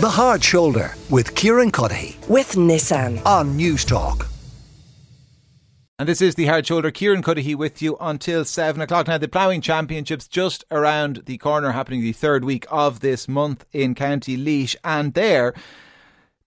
The Hard Shoulder with Kieran Cuddihy with Nissan. on Newstalk. And this is the Hard Shoulder. Kieran Cuddihy with you until 7 o'clock. Now, the Ploughing Championships just around the corner, happening the third week of this month in County Laois. And there,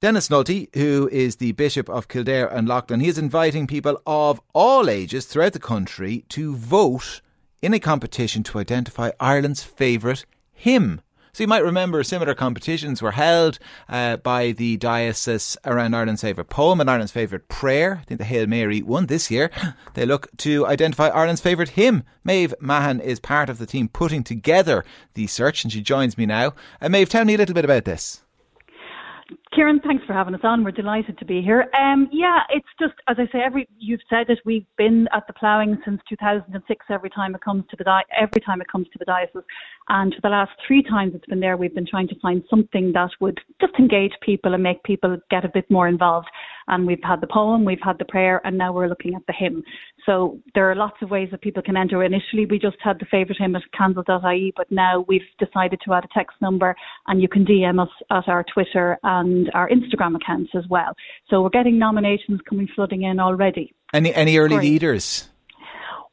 Denis Nulty, who is the Bishop of Kildare and Leighlin, he is inviting people of all ages throughout the country to vote in a competition to identify Ireland's favourite hymn. So you might remember similar competitions were held uh, by the diocese around Ireland's favourite poem and Ireland's favourite prayer. I think the Hail Mary won this year. They look to identify Ireland's favourite hymn. Maeve Mahon is part of the team putting together the search and she joins me now. Uh, Maeve, tell me a little bit about this. Kieran, thanks for having us on. We're delighted to be here. Um, yeah, it's just as I say. Every you've said it. We've been at the ploughing since 2006. Every time it comes to the di- every time it comes to the diocese, and for the last three times it's been there, we've been trying to find something that would just engage people and make people get a bit more involved. And we've had the poem, we've had the prayer, and now we're looking at the hymn. So there are lots of ways that people can enter. Initially, we just had the favourite hymn at kandle.ie, but now we've decided to add a text number, and you can DM us at our Twitter and our Instagram accounts as well. So we're getting nominations coming flooding in already. Any any early Great. leaders?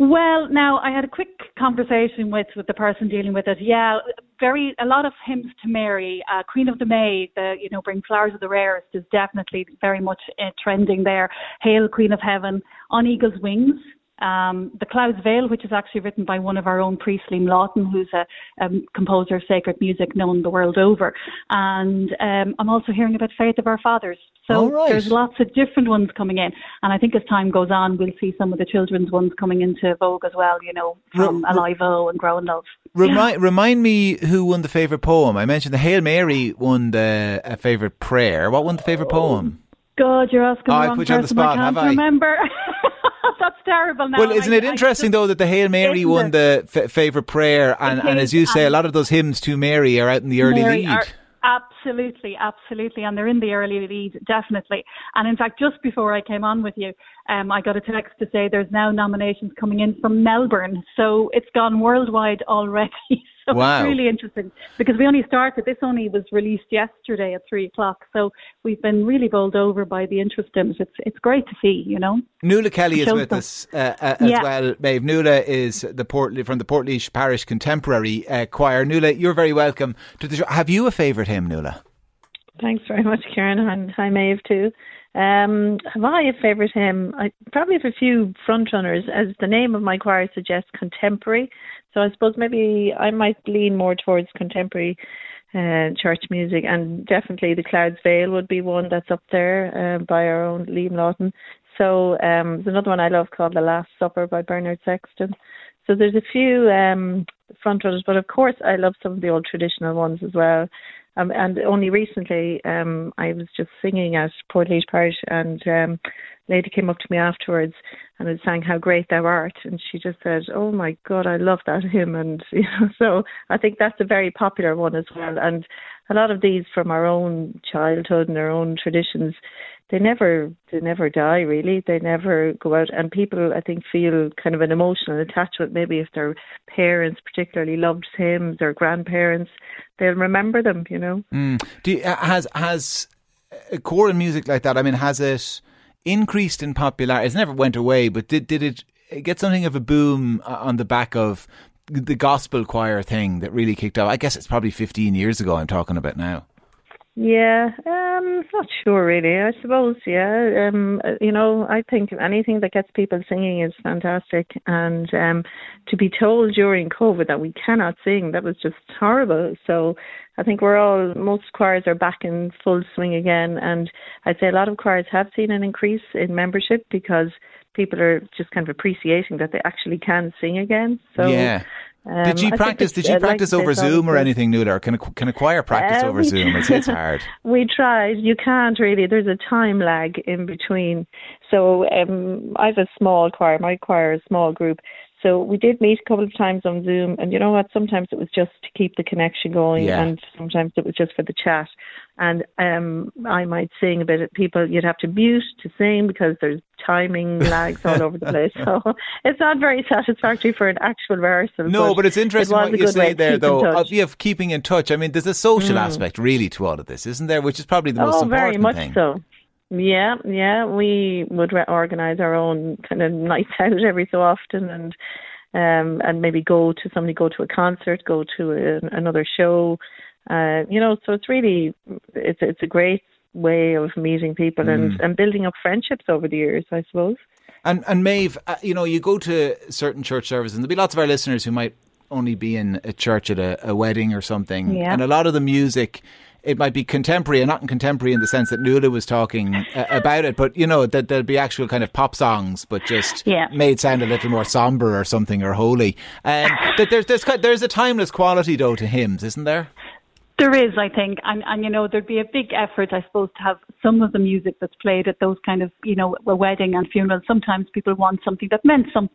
Well, now I had a quick conversation with with the person dealing with it. Yeah, very a lot of hymns to Mary, uh, Queen of the May, the you know bring flowers of the rarest is definitely very much uh, trending there. Hail Queen of Heaven, On Eagle's Wings. Um, the Clouds Veil, which is actually written by one of our own priests, Liam Lawton, who's a um, composer of sacred music known the world over. And um, I'm also hearing about Faith of Our Fathers. So right. there's lots of different ones coming in. And I think as time goes on, we'll see some of the children's ones coming into vogue as well, you know, from Re- Alive O and Grow in Love. Remind remind me who won the favourite poem. I mentioned the Hail Mary won the uh, favourite prayer. What won the favourite poem? God, you're asking Oh, the I wrong put you on the spot, I can't have I? remember. That's terrible now. Well, isn't it I interesting just- though that the Hail Mary won it? the f- favourite prayer, and, and as you say, a lot of those hymns to Mary are out in the early Mary lead. are- absolutely, absolutely, and they're in the early lead, definitely. And in fact, just before I came on with you, um, I got a text to say there's now nominations coming in from Melbourne, so it's gone worldwide already. so Wow. it's really interesting because we only started. This only was released yesterday at three o'clock, so we've been really bowled over by the interest in it. It's it's great to see, you know. Nuala Kelly is with them. us uh, uh, as Yeah. well. Maeve Nuala is the Port from the Portlaoise Parish Contemporary uh, Choir. Nuala, you're very welcome to the show. Have you a favourite hymn, Nuala? Thanks very much, Kieran, and hi Maeve too. Um, have I a favourite hymn? I probably have a few front runners, as the name of my choir suggests, contemporary. So I suppose maybe I might lean more towards contemporary uh, church music, and definitely the Clouds Veil would be one that's up there uh, by our own Liam Lawton. So um, there's another one I love called The Last Supper by Bernard Sexton. So there's a few um, front runners, but of course I love some of the old traditional ones as well. Um, and only recently, um, I was just singing at Portlaoise Parish, and um, a lady came up to me afterwards and had sang "How Great Thou Art," and she just said, "Oh my God, I love that hymn." And you know, so I think that's a very popular one as well. And a lot of these from our own childhood and our own traditions, they never they never die really. They never go out, and people I think feel kind of an emotional attachment. Maybe if their parents particularly loved him, or grandparents, they'll remember them. You know. Mm. Do you, uh, has has choral music like that? I mean, has it increased in popularity? It's never went away, but did did it get something of a boom uh, on the back of the gospel choir thing that really kicked off? I guess it's probably 15 years ago. I'm talking about now. Yeah, um, not sure really. I suppose, yeah. Um, uh, you know, I think anything that gets people singing is fantastic. And um, to be told during COVID that we cannot sing, that was just horrible. So I think we're all, most choirs are back in full swing again. And I'd say a lot of choirs have seen an increase in membership because people are just kind of appreciating that they actually can sing again. So yeah. Um, Did you think practice? Did you I'd like practice over Zoom or anything, Nuala? Or can a, can a choir practice Uh, over Zoom? It's, it's hard. we tried. You can't really. There's a time lag in between. So um, I have a small choir. My choir is a small group. So we did meet a couple of times on Zoom, and you know what? Sometimes it was just to keep the connection going, Yeah. and sometimes it was just for the chat. And um, I might sing a bit. of People, you'd have to mute to sing because there's timing lags all over the place. So it's not very satisfactory for an actual rehearsal. No, but, but it's interesting it what you say there, though. Of, yeah, keeping in touch. I mean, there's a social mm. aspect really to all of this, isn't there? Which is probably the most oh, important very much thing. so. Yeah, yeah, we would re- organise our own kind of nights out every so often, and um, and maybe go to somebody, go to a concert, go to a, another show. Uh, you know, so it's really it's it's a great way of meeting people mm. and, and building up friendships over the years, I suppose. And and Maeve, uh, you know, you go to certain church services, and there'll be lots of our listeners who might only be in a church at a, a wedding or something, yeah. and a lot of the music it might be contemporary and not contemporary in the sense that Nuala was talking uh, about it, but you know that there'll be actual kind of pop songs, but just yeah. made sound a little more somber or something or holy. Um, there's there's there's a timeless quality though to hymns, isn't there? There is, I think, and and you know there'd be a big effort, I suppose, to have some of the music that's played at those kind of you know a wedding and funeral. Sometimes people want something that meant some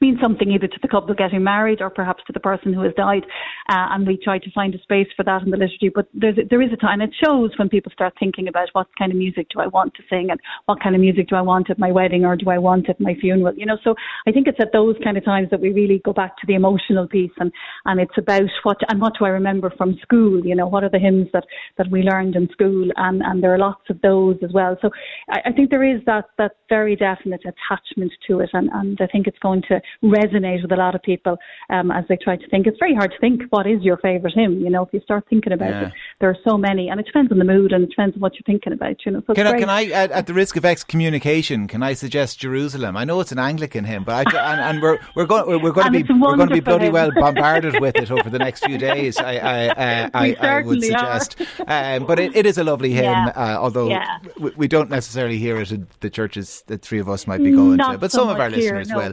means something either to the couple getting married or perhaps to the person who has died. Uh, and we try to find a space for that in the liturgy. But there's, there is a time, it shows when people start thinking about what kind of music do I want to sing and what kind of music do I want at my wedding or do I want at my funeral, you know. So I think it's at those kind of times that we really go back to the emotional piece and, and it's about what, and what do I remember from school, you know, what are the hymns that, that we learned in school and, and there are lots of those as well. So I, I think there is that, that very definite attachment to it and, and I think it's going to resonate with a lot of people um, as they try to think. It's very hard to think what is your favourite hymn. You know, if you start thinking about yeah. it, there are so many, and it depends on the mood and it depends on what you're thinking about. You know, so can I, can I at, at, the risk of excommunication, can I suggest Jerusalem? I know it's an Anglican hymn, but I, and, and, we're we're going we're, we're going to be we're going to be bloody hymn. well bombarded with it over the next few days. I I, uh, I, I, would suggest, um, but it, it is a lovely hymn, yeah. uh, although yeah. we, we, don't necessarily hear it in the churches. The three of us might be going Not to, but so some of our here, listeners no. will.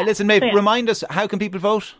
Uh, listen, Maeve, remind us how can people vote?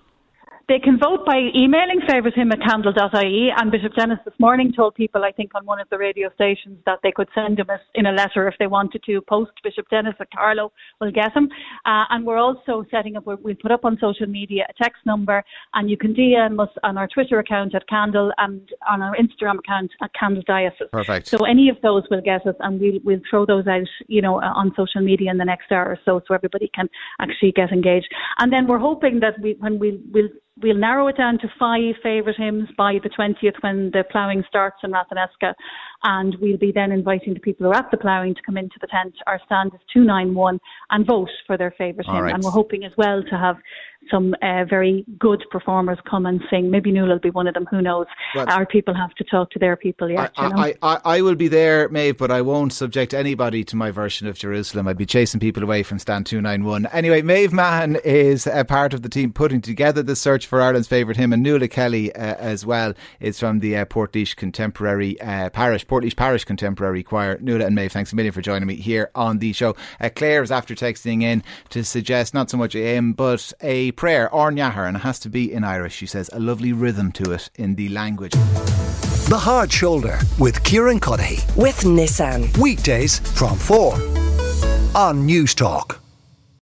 They can vote by emailing favourite hymn at kandle.ie. And Bishop Denis this morning told people, I think, on one of the radio stations that they could send him in a letter if they wanted to. Post Bishop Denis at Carlow will get him. Uh, and we're also setting up, we'll put up on social media a text number, and you can DM us on our Twitter account at Kandle and on our Instagram account at Kandle Diocese. Perfect. So any of those will get us, and we'll, we'll throw those out, you know, uh, on social media in the next hour or so, so everybody can actually get engaged. And then we're hoping that we, when we will we'll narrow it down to five favourite hymns by the 20th when the ploughing starts in Ratheniska. And we'll be then inviting the people who are at the ploughing to come into the tent. Our stand is 291 and vote for their favourite hymn. Right. And we're hoping as well to have some uh, very good performers come and sing. Maybe Nuala will be one of them. Who knows? Well, Our people have to talk to their people yet. I, you know? I, I, I, will be there, Maeve, but I won't subject anybody to my version of Jerusalem. I'd be chasing people away from stand 291. Anyway, Maeve Mahon is a part of the team putting together the search for Ireland's favourite hymn, and Nuala Kelly uh, as well is from the uh, Contemporary uh, Parish, Portlaoise Parish Contemporary Choir. Nuala and Maeve, thanks a million for joining me here on the show. Uh, Claire is after texting in to suggest not so much a hymn, but a prayer, or Nyahar, and it has to be in Irish. She says a lovely rhythm to it in the language. The Hard Shoulder with Kieran Cuddihy. With Nissan. Weekdays from 4 on Newstalk.